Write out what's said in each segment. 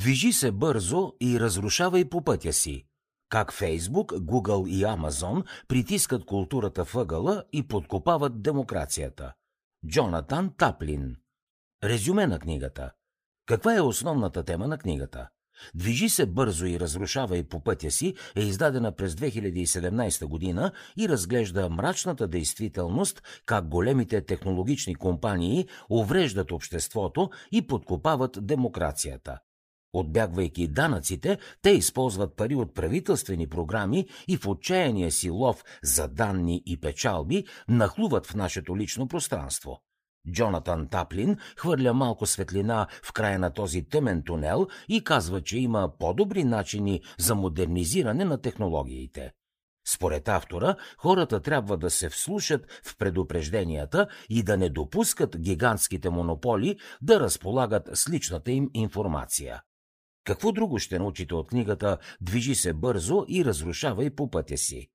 Движи се бързо и разрушавай по пътя си. Как Фейсбук, Google и Амазон притискат културата въгъла и подкопават демокрацията. Джонатан Таплин Резюме на книгата. Каква е основната тема на книгата? Движи се бързо и разрушавай по пътя си е издадена през 2017 година и разглежда мрачната действителност как големите технологични компании увреждат обществото и подкопават демокрацията. Отбягвайки данъците, те използват пари от правителствени програми и в отчаяния си лов за данни и печалби нахлуват в нашето лично пространство. Джонатан Таплин хвърля малко светлина в края на този тъмен тунел и казва, че има по-добри начини за модернизиране на технологиите. Според автора, хората трябва да се вслушат в предупрежденията и да не допускат гигантските монополи да разполагат с личната им информация. Какво друго ще научите от книгата Движи се бързо и разрушавай по пътя си?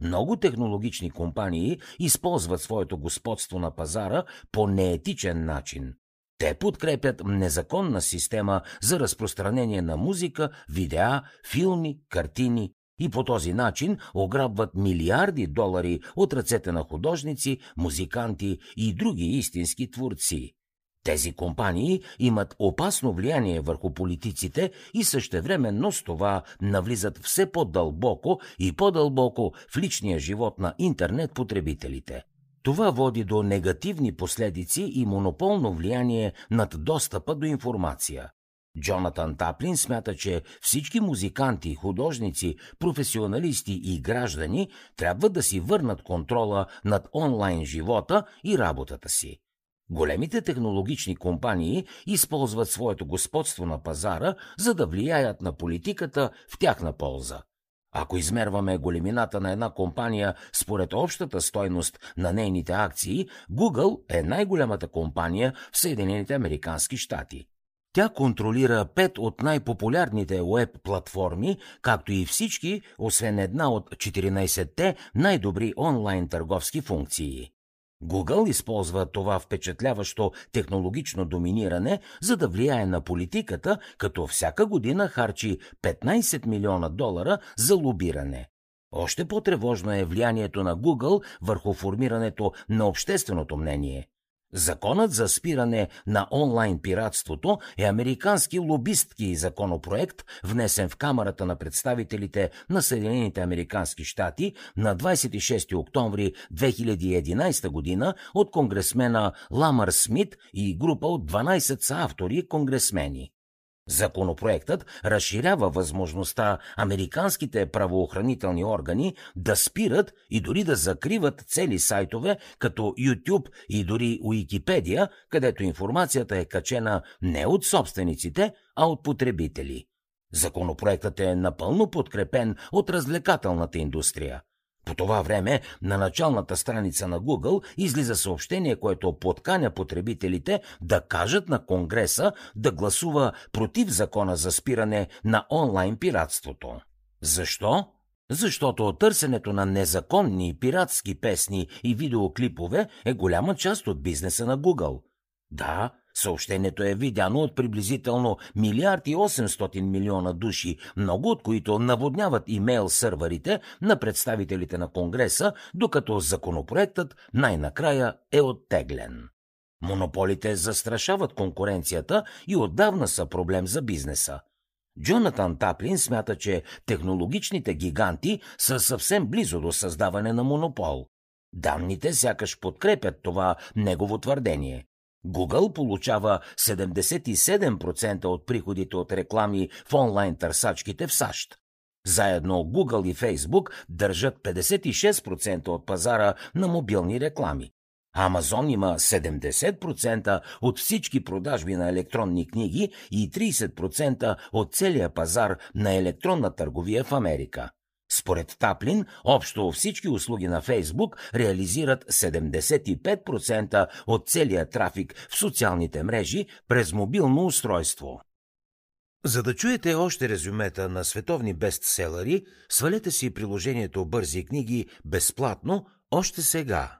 Много технологични компании използват своето господство на пазара по неетичен начин. Те подкрепят незаконна система за разпространение на музика, видеа, филми, картини и по този начин ограбват милиарди долари от ръцете на художници, музиканти и други истински творци. Тези компании имат опасно влияние върху политиците и същевременно с това навлизат все по-дълбоко и по-дълбоко в личния живот на интернет потребителите. Това води до негативни последици и монополно влияние над достъпа до информация. Джонатан Таплин смята, че всички музиканти, художници, професионалисти и граждани трябва да си върнат контрола над онлайн живота и работата си. Големите технологични компании използват своето господство на пазара, за да влияят на политиката в тяхна полза. Ако измерваме големината на една компания според общата стойност на нейните акции, Google е най-голямата компания в Съединените Американски щати. Тя контролира пет от най-популярните веб платформи, както и всички, освен една от 14-те най-добри онлайн търговски функции. Google използва това впечатляващо технологично доминиране, за да влияе на политиката, като всяка година харчи 15 милиона долара за лобиране. Още по-тревожно е влиянието на Google върху формирането на общественото мнение. Законът за спиране на онлайн пиратството е американски лобистки законопроект, внесен в Камерата на представителите на Съединените американски щати на 26 октомври 2011 година от конгресмена Ламър Смит и група от 12 са автори конгресмени. Законопроектът разширява възможността американските правоохранителни органи да спират и дори да закриват цели сайтове, като YouTube и дори Уикипедия, където информацията е качена не от собствениците, а от потребители. Законопроектът е напълно подкрепен от развлекателната индустрия. По това време на началната страница на Google излиза съобщение, което подканя потребителите да кажат на Конгреса да гласува против закона за спиране на онлайн пиратството. Защо? Защото търсенето на незаконни пиратски песни и видеоклипове е голяма част от бизнеса на Google. Да, Съобщението е видяно от приблизително милиард и 800 милиона души, много от които наводняват имейл сървърите на представителите на Конгреса, докато законопроектът най-накрая е оттеглен. Монополите застрашават конкуренцията и отдавна са проблем за бизнеса. Джонатан Таплин смята, че технологичните гиганти са съвсем близо до създаване на монопол. Данните сякаш подкрепят това негово твърдение. Google получава 77% от приходите от реклами в онлайн търсачките в САЩ. Заедно Google и Facebook държат 56% от пазара на мобилни реклами. Амазон има 70% от всички продажби на електронни книги и 30% от целия пазар на електронна търговия в Америка. Според Таплин, общо всички услуги на Фейсбук реализират 75% от целия трафик в социалните мрежи през мобилно устройство. За да чуете още резюмета на световни бестселери, свалете си приложението Бързи книги безплатно още сега.